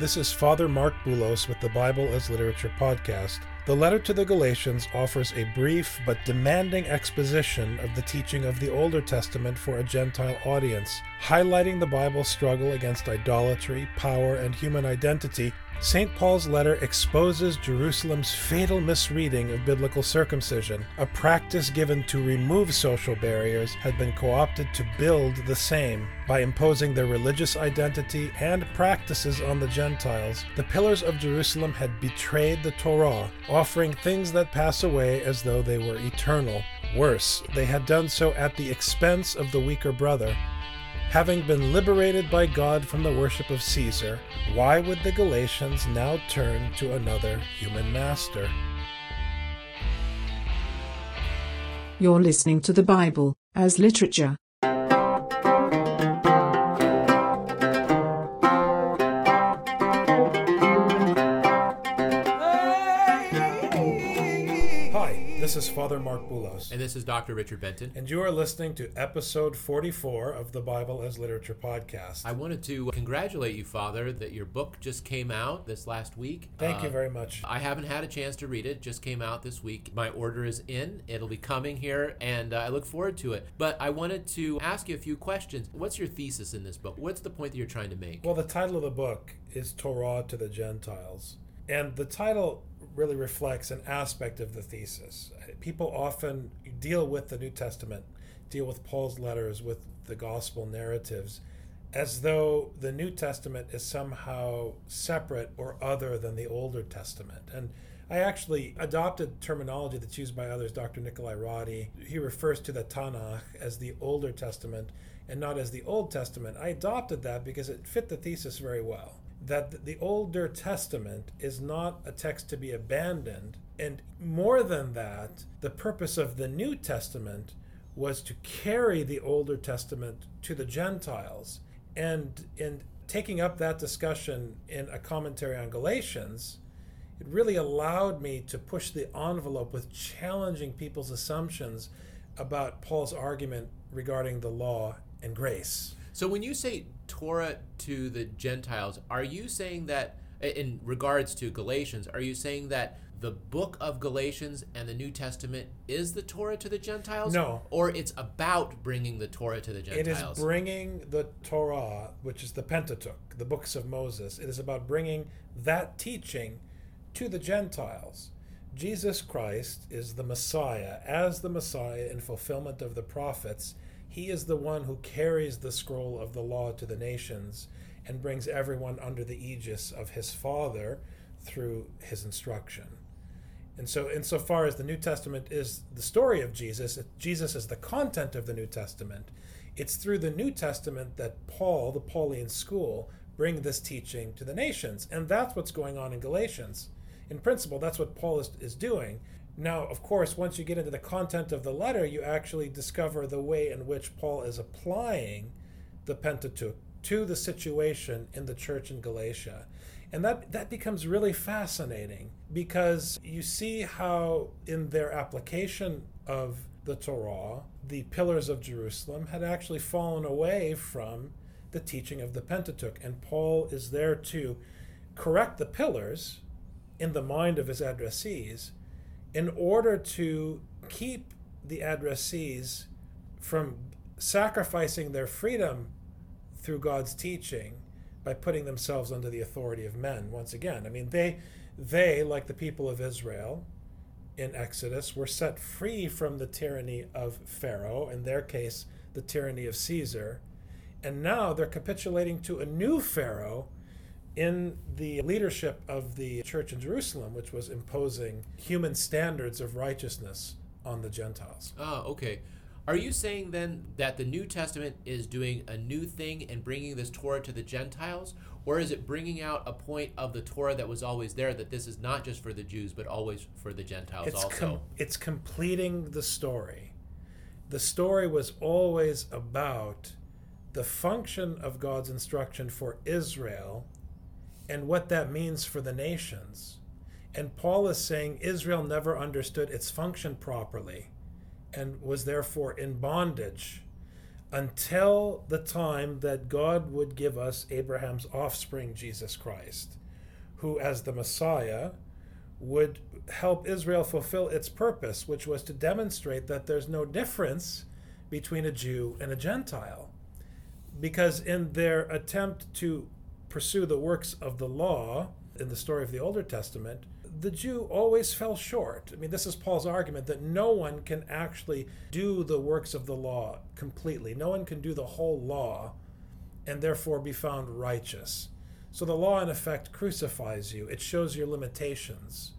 this is Father Marc Boulos with the Bible as Literature podcast. The letter to the Galatians offers a brief but demanding exposition of the teaching of the Older Testament for a Gentile audience, highlighting the Bible's struggle against idolatry, power, and human identity St. Paul's letter exposes Jerusalem's fatal misreading of biblical circumcision. A practice given to remove social barriers had been co opted to build the same. By imposing their religious identity and practices on the Gentiles, the pillars of Jerusalem had betrayed the Torah, offering things that pass away as though they were eternal. Worse, they had done so at the expense of the weaker brother. Having been liberated by God from the worship of Caesar, why would the Galatians now turn to another human master? You're listening to the Bible as literature. This is Father Marc Boulos. And this is Dr. Richard Benton. And you are listening to episode 44 of the Bible as Literature podcast. I wanted to congratulate you, Father, that your book just came out this last week. Thank Uh, you very much. I haven't had a chance to read it. Just came out this week. My order is in. It'll be coming here, and uh, I look forward to it. But I wanted to ask you a few questions. What's your thesis in this book? What's the point that you're trying to make? Well, the title of the book is Torah to the Gentiles. And the title really reflects an aspect of the thesis. People often deal with the New Testament, deal with Paul's letters, with the gospel narratives, as though the New Testament is somehow separate or other than the Older Testament. And I actually adopted terminology that's used by others, Dr. Nicolae Roddy. He refers to the Tanakh as the Older Testament and not as the Old Testament. I adopted that because it fit the thesis very well. That the Older Testament is not a text to be abandoned. And more than that, the purpose of the New Testament was to carry the Older Testament to the Gentiles. And in taking up that discussion in a commentary on Galatians, it really allowed me to push the envelope with challenging people's assumptions about Paul's argument regarding the law and grace. So when you say Torah to the Gentiles, are you saying that, in regards to Galatians, are you saying that the book of Galatians and the New Testament is the Torah to the Gentiles? No. Or it's about bringing the Torah to the Gentiles? It is bringing the Torah, which is the Pentateuch, the books of Moses. It is about bringing that teaching to the Gentiles. Jesus Christ is the Messiah. As the Messiah in fulfillment of the prophets, he is the one who carries the scroll of the law to the nations and brings everyone under the aegis of his Father through his instruction. And so, insofar as the New Testament is the story of Jesus, Jesus is the content of the New Testament. It's through the New Testament that Paul, the Pauline school, bring this teaching to the nations. And that's what's going on in Galatians. In principle, that's what Paul is, is doing. Now, of course, once you get into the content of the letter, you actually discover the way in which Paul is applying the Pentateuch to the situation in the church in Galatia. And that, that becomes really fascinating because you see how, in their application of the Torah, the pillars of Jerusalem had actually fallen away from the teaching of the Pentateuch. And Paul is there to correct the pillars in the mind of his addressees in order to keep the addressees from sacrificing their freedom through God's teaching by putting themselves under the authority of men once again. I mean, they, they like the people of Israel in Exodus, were set free from the tyranny of Pharaoh, in their case, the tyranny of Caesar. And now they're capitulating to a new Pharaoh in the leadership of the church in Jerusalem, which was imposing human standards of righteousness on the Gentiles. Ah, okay. Are you saying then that the New Testament is doing a new thing and bringing this Torah to the Gentiles? Or is it bringing out a point of the Torah that was always there that this is not just for the Jews, but always for the Gentiles It's, also? com- it's completing the story. The story was always about the function of God's instruction for Israel and what that means for the nations. And Paul is saying Israel never understood its function properly and was therefore in bondage until the time that God would give us Abraham's offspring, Jesus Christ, who, as the Messiah, would help Israel fulfill its purpose, which was to demonstrate that there's no difference between a Jew and a Gentile. Because in their attempt to pursue the works of the law in the story of the Older Testament, the Jew always fell short. I mean, this is Paul's argument that no one can actually do the works of the law completely. No one can do the whole law and therefore be found righteous. So the law, in effect, crucifies you, it shows your limitations.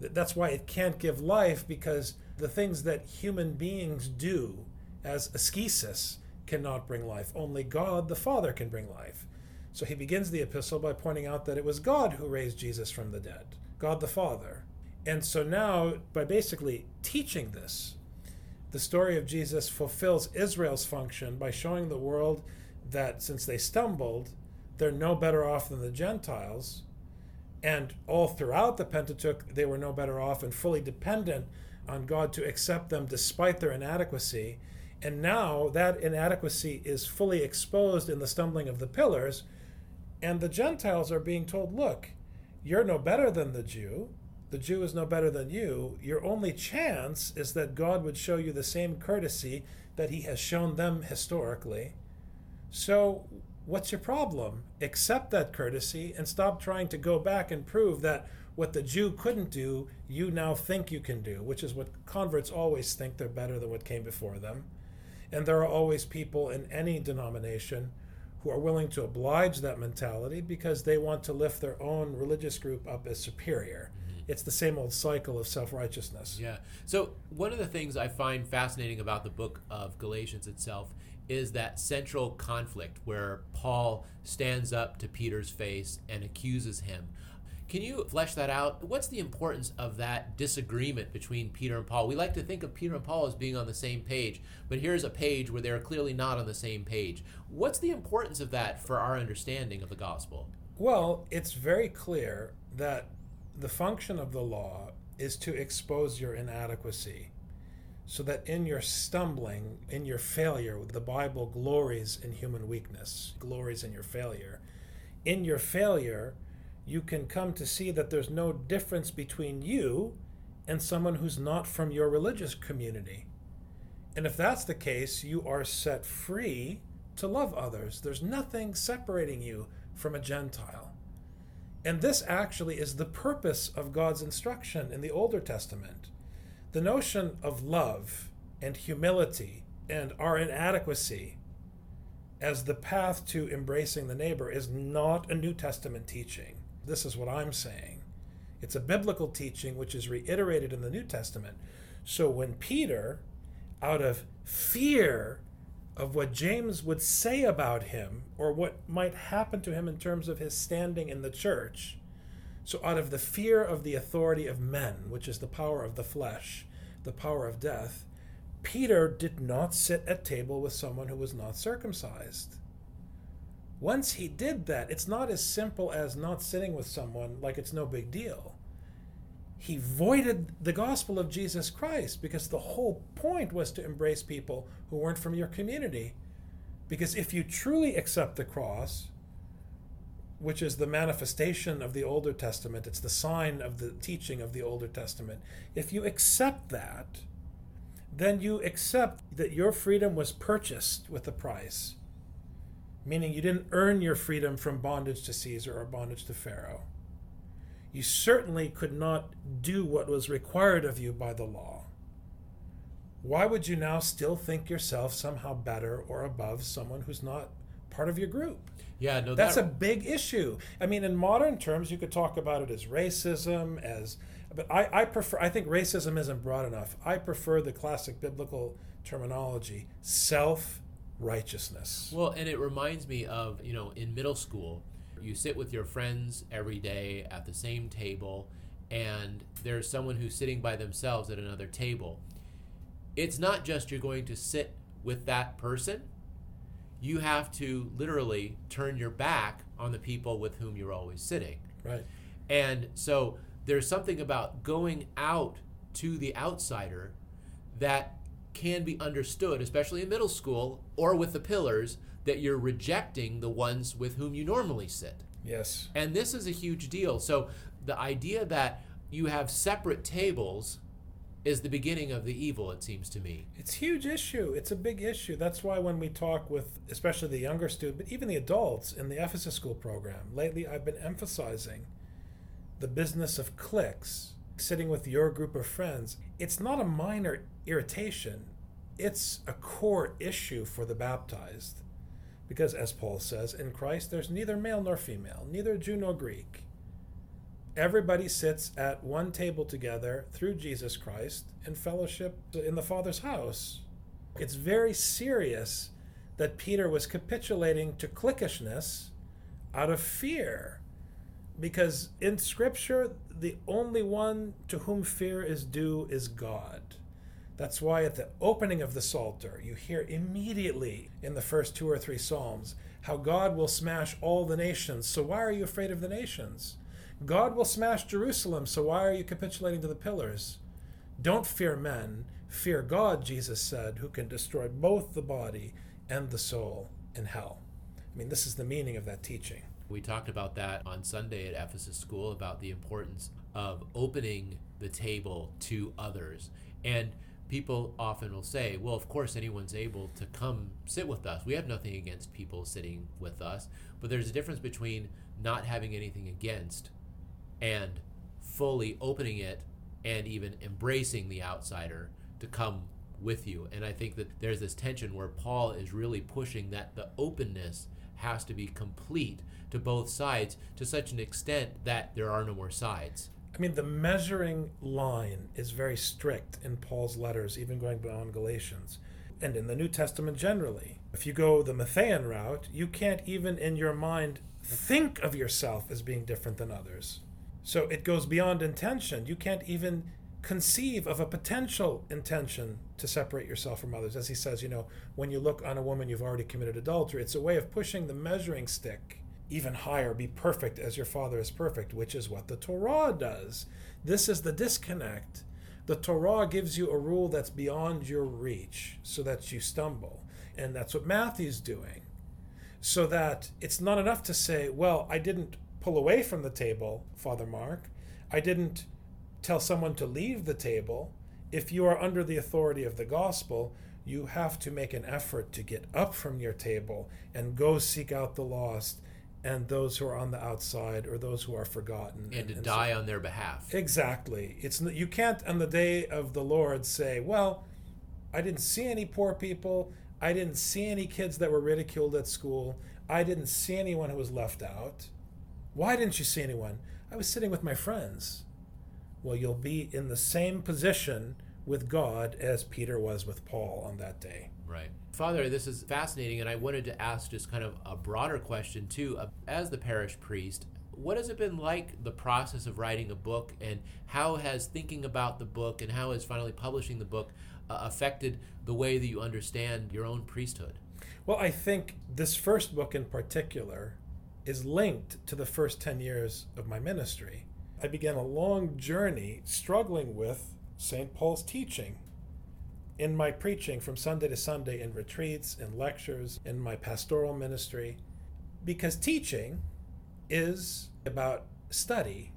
That's why it can't give life because the things that human beings do as ascesis cannot bring life. Only God the Father can bring life. So he begins the epistle by pointing out that it was God who raised Jesus from the dead, God the Father. And so now, by basically teaching this, the story of Jesus fulfills Israel's function by showing the world that since they stumbled, they're no better off than the Gentiles. And all throughout the Pentateuch, they were no better off and fully dependent on God to accept them despite their inadequacy. And now that inadequacy is fully exposed in the stumbling of the pillars, and the Gentiles are being told, look, you're no better than the Jew. The Jew is no better than you. Your only chance is that God would show you the same courtesy that he has shown them historically. So, what's your problem? Accept that courtesy and stop trying to go back and prove that what the Jew couldn't do, you now think you can do, which is what converts always think they're better than what came before them. And there are always people in any denomination who are willing to oblige that mentality because they want to lift their own religious group up as superior. Mm-hmm. It's the same old cycle of self righteousness. Yeah. So, one of the things I find fascinating about the book of Galatians itself is that central conflict where Paul stands up to Peter's face and accuses him. Can you flesh that out? What's the importance of that disagreement between Peter and Paul? We like to think of Peter and Paul as being on the same page, but here's a page where they're clearly not on the same page. What's the importance of that for our understanding of the gospel? Well, it's very clear that the function of the law is to expose your inadequacy so that in your stumbling, in your failure, the Bible glories in human weakness, glories in your failure. In your failure, you can come to see that there's no difference between you and someone who's not from your religious community. And if that's the case, you are set free to love others. There's nothing separating you from a Gentile. And this actually is the purpose of God's instruction in the Older Testament. The notion of love and humility and our inadequacy as the path to embracing the neighbor is not a New Testament teaching. This is what I'm saying. It's a biblical teaching which is reiterated in the New Testament. So when Peter, out of fear of what James would say about him or what might happen to him in terms of his standing in the church, so out of the fear of the authority of men, which is the power of the flesh, the power of death, Peter did not sit at table with someone who was not circumcised. Once he did that, it's not as simple as not sitting with someone like it's no big deal. He voided the gospel of Jesus Christ because the whole point was to embrace people who weren't from your community. Because if you truly accept the cross, which is the manifestation of the Older Testament, it's the sign of the teaching of the Older Testament, if you accept that, then you accept that your freedom was purchased with a price meaning you didn't earn your freedom from bondage to Caesar or bondage to Pharaoh. You certainly could not do what was required of you by the law. Why would you now still think yourself somehow better or above someone who's not part of your group? Yeah, no, That's that, a big issue. I mean, in modern terms, you could talk about it as racism, as but I, I prefer I think racism isn't broad enough. I prefer the classic biblical terminology self righteousness. Well, and it reminds me of, you know, in middle school, you sit with your friends every day at the same table, and there's someone who's sitting by themselves at another table. It's not just you're going to sit with that person, you have to literally turn your back on the people with whom you're always sitting. Right. And so there's something about going out to the outsider that can be understood, especially in middle school or with the pillars, that you're rejecting the ones with whom you normally sit. Yes. And this is a huge deal. So the idea that you have separate tables is the beginning of the evil, it seems to me. It's a huge issue. It's a big issue. That's why when we talk with, especially the younger student, but even the adults in the Ephesus School program, lately I've been emphasizing the business of cliques, sitting with your group of friends. It's not a minor irritation, it's a core issue for the baptized. Because, as Paul says, in Christ there's neither male nor female, neither Jew nor Greek. Everybody sits at one table together through Jesus Christ in fellowship in the Father's house. It's very serious that Peter was capitulating to cliquishness out of fear. Because in Scripture, the only one to whom fear is due is God. That's why at the opening of the Psalter, you hear immediately in the first two or three Psalms how God will smash all the nations. So why are you afraid of the nations? God will smash Jerusalem, so why are you capitulating to the pillars? Don't fear men, fear God, Jesus said, who can destroy both the body and the soul in hell. I mean, this is the meaning of that teaching. We talked about that on Sunday at Ephesus School about the importance of opening the table to others. And people often will say, well, of course, anyone's able to come sit with us. We have nothing against people sitting with us. But there's a difference between not having anything against and fully opening it and even embracing the outsider to come with you. And I think that there's this tension where Paul is really pushing that the openness has to be complete to both sides to such an extent that there are no more sides. I mean, the measuring line is very strict in Paul's letters, even going beyond Galatians, and in the New Testament generally. If you go the Matthean route, you can't even in your mind think of yourself as being different than others. So it goes beyond intention. You can't even conceive of a potential intention to separate yourself from others. As he says, you know, when you look on a woman, you've already committed adultery. It's a way of pushing the measuring stick even higher. Be perfect as your Father is perfect, which is what the Torah does. This is the disconnect. The Torah gives you a rule that's beyond your reach so that you stumble. And that's what Matthew's doing. So that it's not enough to say, well, I didn't pull away from the table, Father Marc. I didn't tell someone to leave the table. If you are under the authority of the gospel, you have to make an effort to get up from your table and go seek out the lost and those who are on the outside or those who are forgotten and, and to and die so, on their behalf. Exactly. It's you can't on the day of the lord say well i didn't see any poor people. I didn't see any kids that were ridiculed at school. I didn't see anyone who was left out. Why didn't you see anyone? I was sitting with my friends well you'll be in the same position with god as peter was with paul on that day right Father, this is fascinating, and I wanted to ask just kind of a broader question too. As the parish priest, what has it been like the process of writing a book, and how has thinking about the book and how has finally publishing the book uh, affected the way that you understand your own priesthood? Well, I think this first book in particular is linked to the first 10 years of my ministry. I began a long journey struggling with St. Paul's teaching in my preaching from Sunday to Sunday, in retreats, in lectures, in my pastoral ministry, because teaching is about study.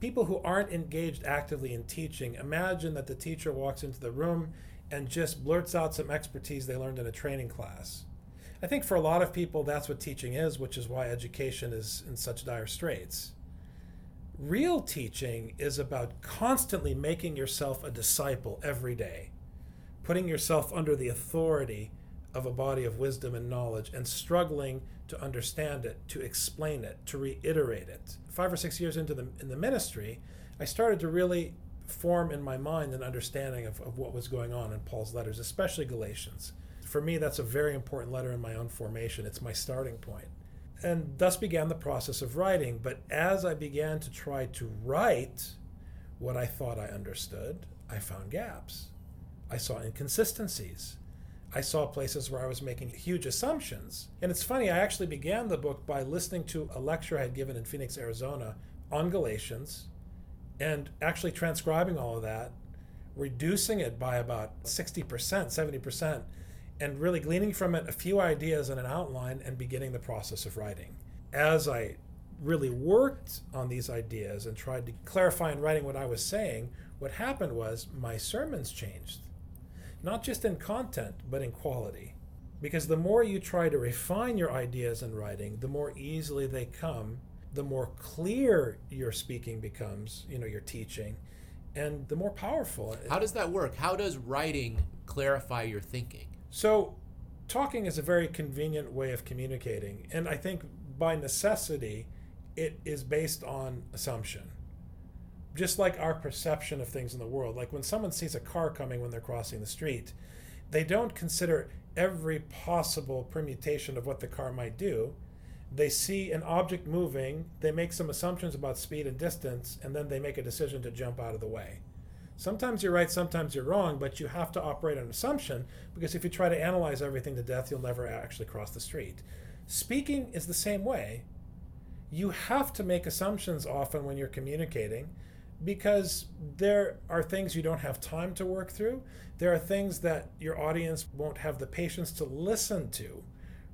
People who aren't engaged actively in teaching imagine that the teacher walks into the room and just blurts out some expertise they learned in a training class. I think for a lot of people, that's what teaching is, which is why education is in such dire straits. Real teaching is about constantly making yourself a disciple every day putting yourself under the authority of a body of wisdom and knowledge and struggling to understand it, to explain it, to reiterate it. Five or six years into the in the ministry, I started to really form in my mind an understanding of, of what was going on in Paul's letters, especially Galatians. For me, that's a very important letter in my own formation. It's my starting point. And thus began the process of writing. But as I began to try to write what I thought I understood, I found gaps. I saw inconsistencies. I saw places where I was making huge assumptions. And it's funny, I actually began the book by listening to a lecture I had given in Phoenix, Arizona on Galatians and actually transcribing all of that, reducing it by about 60%, 70%, and really gleaning from it a few ideas and an outline and beginning the process of writing. As I really worked on these ideas and tried to clarify in writing what I was saying, what happened was my sermons changed not just in content, but in quality. Because the more you try to refine your ideas in writing, the more easily they come, the more clear your speaking becomes, you know, your teaching, and the more powerful. How does that work? How does writing clarify your thinking? So, talking is a very convenient way of communicating, and I think by necessity, it is based on assumption just like our perception of things in the world. Like when someone sees a car coming when they're crossing the street, they don't consider every possible permutation of what the car might do. They see an object moving, they make some assumptions about speed and distance, and then they make a decision to jump out of the way. Sometimes you're right, sometimes you're wrong, but you have to operate on assumption because if you try to analyze everything to death, you'll never actually cross the street. Speaking is the same way. You have to make assumptions often when you're communicating because there are things you don't have time to work through. There are things that your audience won't have the patience to listen to,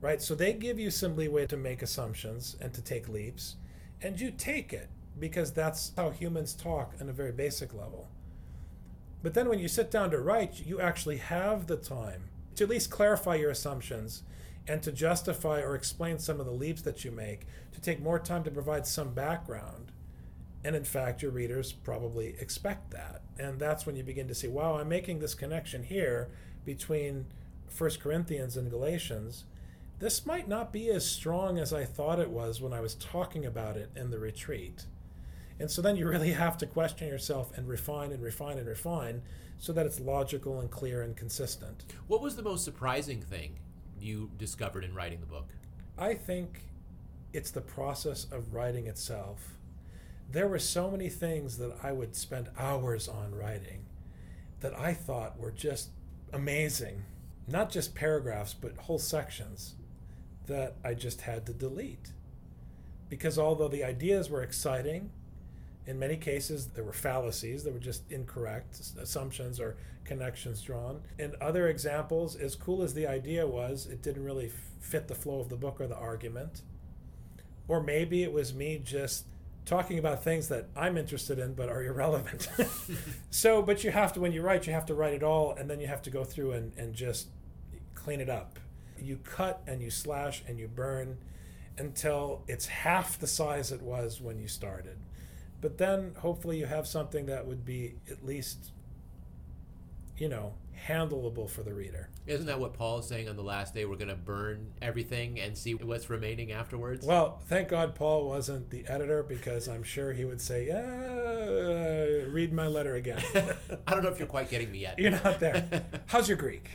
right? So they give you some leeway to make assumptions and to take leaps, and you take it because that's how humans talk on a very basic level. But then when you sit down to write, you actually have the time to at least clarify your assumptions and to justify or explain some of the leaps that you make, to take more time to provide some background and in fact, your readers probably expect that. And that's when you begin to see, wow, I'm making this connection here between 1 Corinthians and Galatians. This might not be as strong as I thought it was when I was talking about it in the retreat. And so then you really have to question yourself and refine and refine and refine so that it's logical and clear and consistent. What was the most surprising thing you discovered in writing the book? I think it's the process of writing itself there were so many things that I would spend hours on writing that I thought were just amazing. Not just paragraphs, but whole sections that I just had to delete. Because although the ideas were exciting, in many cases there were fallacies, that were just incorrect assumptions or connections drawn. In other examples, as cool as the idea was, it didn't really fit the flow of the book or the argument. Or maybe it was me just talking about things that I'm interested in but are irrelevant. so, but you have to, when you write, you have to write it all and then you have to go through and, and just clean it up. You cut and you slash and you burn until it's half the size it was when you started. But then hopefully you have something that would be at least, you know, handleable for the reader. Isn't that what Paul is saying on the last day? We're going to burn everything and see what's remaining afterwards? Well, thank God Paul wasn't the editor because I'm sure he would say, uh, read my letter again. I don't know if you're quite getting me yet. You're not there. How's your Greek?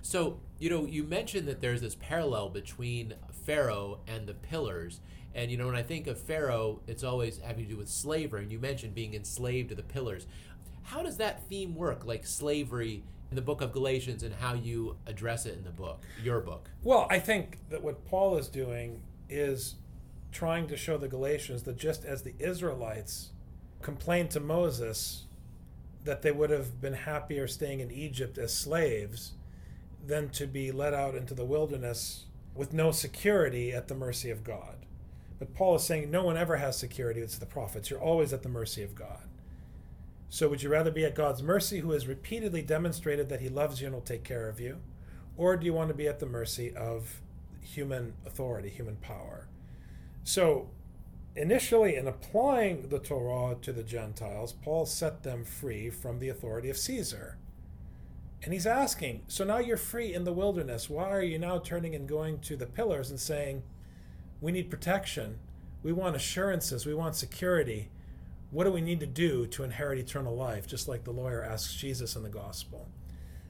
so, you know, you mentioned that there's this parallel between Pharaoh and the pillars. And, you know, when I think of Pharaoh, it's always having to do with slavery. And you mentioned being enslaved to the pillars. How does that theme work, like slavery in the book of Galatians and how you address it in the book, your book? Well, I think that what Paul is doing is trying to show the Galatians that just as the Israelites complained to Moses that they would have been happier staying in Egypt as slaves than to be led out into the wilderness with no security at the mercy of God. But Paul is saying no one ever has security, it's the prophets. You're always at the mercy of God. So, would you rather be at God's mercy, who has repeatedly demonstrated that He loves you and will take care of you? Or do you want to be at the mercy of human authority, human power? So, initially, in applying the Torah to the Gentiles, Paul set them free from the authority of Caesar. And he's asking, so now you're free in the wilderness. Why are you now turning and going to the pillars and saying, we need protection? We want assurances. We want security what do we need to do to inherit eternal life? Just like the lawyer asks Jesus in the gospel.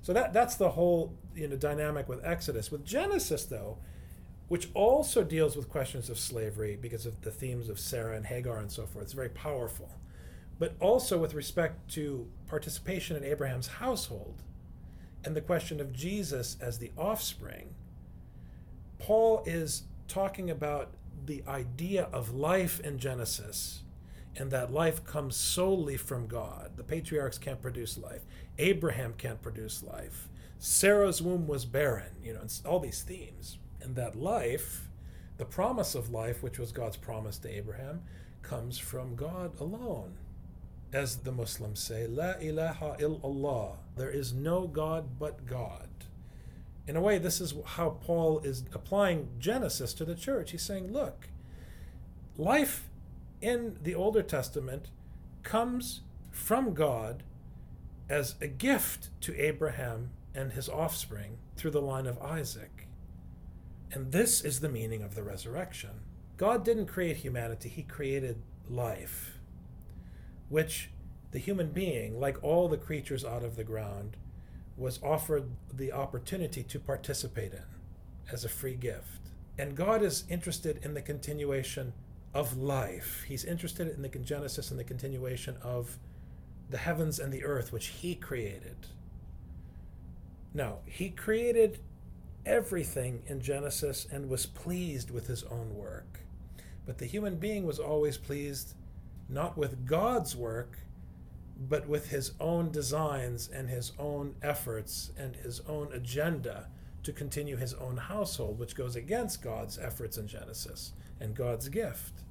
So that that's the whole you know dynamic with Exodus. With Genesis, though, which also deals with questions of slavery because of the themes of Sarah and Hagar and so forth, it's very powerful. But also with respect to participation in Abraham's household and the question of Jesus as the offspring, Paul is talking about the idea of life in Genesis and that life comes solely from God. The patriarchs can't produce life. Abraham can't produce life. Sarah's womb was barren, you know, all these themes. And that life, the promise of life, which was God's promise to Abraham, comes from God alone. As the Muslims say, La ilaha illallah. There is no God but God. In a way, this is how Paul is applying Genesis to the church. He's saying, look, life in the Older Testament comes from God as a gift to Abraham and his offspring through the line of Isaac. And this is the meaning of the resurrection. God didn't create humanity, He created life, which the human being, like all the creatures out of the ground, was offered the opportunity to participate in as a free gift. And God is interested in the continuation of life. He's interested in the Genesis and the continuation of the heavens and the earth, which He created. Now, He created everything in Genesis and was pleased with His own work. But the human being was always pleased not with God's work, but with his own designs and his own efforts and his own agenda to continue his own household, which goes against God's efforts in Genesis and God's gift.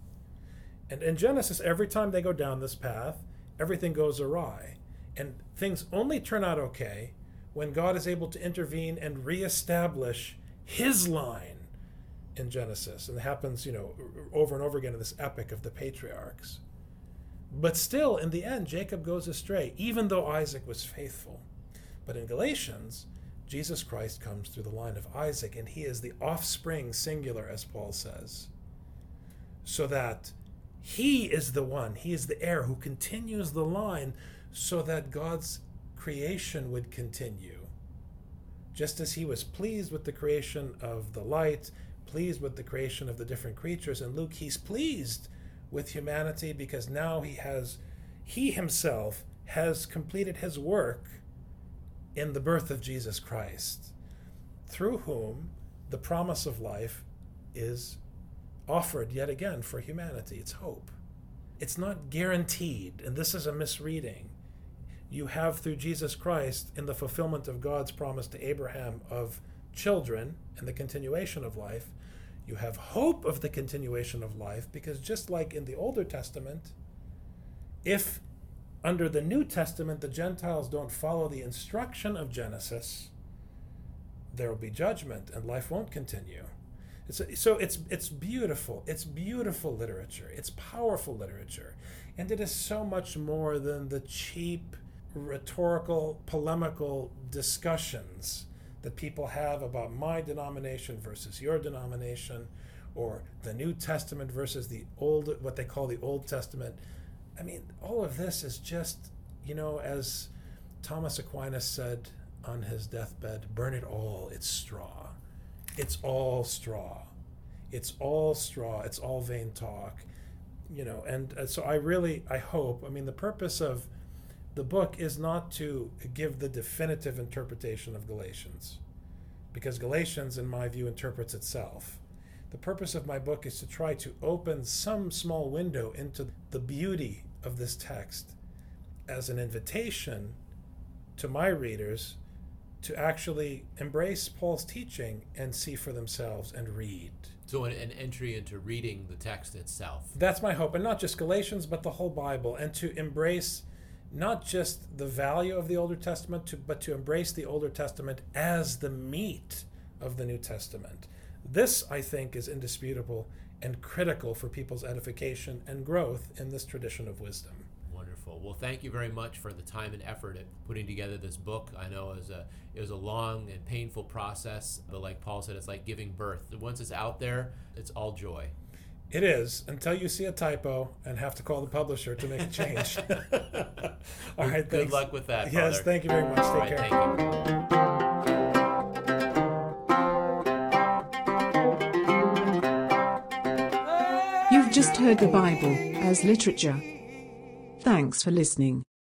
And in Genesis, every time they go down this path, everything goes awry. And things only turn out okay when God is able to intervene and reestablish his line in Genesis. And it happens, you know, over and over again in this epic of the patriarchs. But still, in the end, Jacob goes astray, even though Isaac was faithful. But in Galatians, Jesus Christ comes through the line of Isaac, and he is the offspring, singular, as Paul says. So that he is the one, he is the heir who continues the line so that God's creation would continue. Just as he was pleased with the creation of the light, pleased with the creation of the different creatures in Luke, he's pleased with humanity because now he has, he himself has completed his work in the birth of Jesus Christ, through whom the promise of life is offered yet again for humanity. It's hope. It's not guaranteed, and this is a misreading. You have through Jesus Christ, in the fulfillment of God's promise to Abraham of children and the continuation of life, you have hope of the continuation of life because just like in the Older Testament, if under the New Testament the Gentiles don't follow the instruction of Genesis, there will be judgment and life won't continue. It's a, so it's it's beautiful. It's beautiful literature. It's powerful literature, and it is so much more than the cheap rhetorical polemical discussions that people have about my denomination versus your denomination or the New Testament versus the old what they call the Old Testament. I mean, all of this is just, you know, as Thomas Aquinas said on his deathbed, burn it all, it's straw it's all straw. It's all straw. It's all vain talk. You know, and uh, so I really, I hope, I mean, the purpose of the book is not to give the definitive interpretation of Galatians, because Galatians, in my view, interprets itself. The purpose of my book is to try to open some small window into the beauty of this text as an invitation to my readers to actually embrace Paul's teaching and see for themselves and read. So, an, an, entry into reading the text itself. That's my hope, and not just Galatians, but the whole Bible, and to embrace not just the value of the Older Testament, to, but to embrace the Older Testament as the meat of the New Testament. This, I think, is indisputable and critical for people's edification and growth in this tradition of wisdom. Wonderful. Well, thank you very much for the time and effort at putting together this book. I know it was a it was a long and painful process, but like Paul said, it's like giving birth. Once it's out there, it's all joy. It is until you see a typo and have to call the publisher to make a change. All right. Good thanks. luck with that. Yes. Father. Thank you very much. Take All right, care. thank you. You've just heard the Bible as literature. Thanks for listening.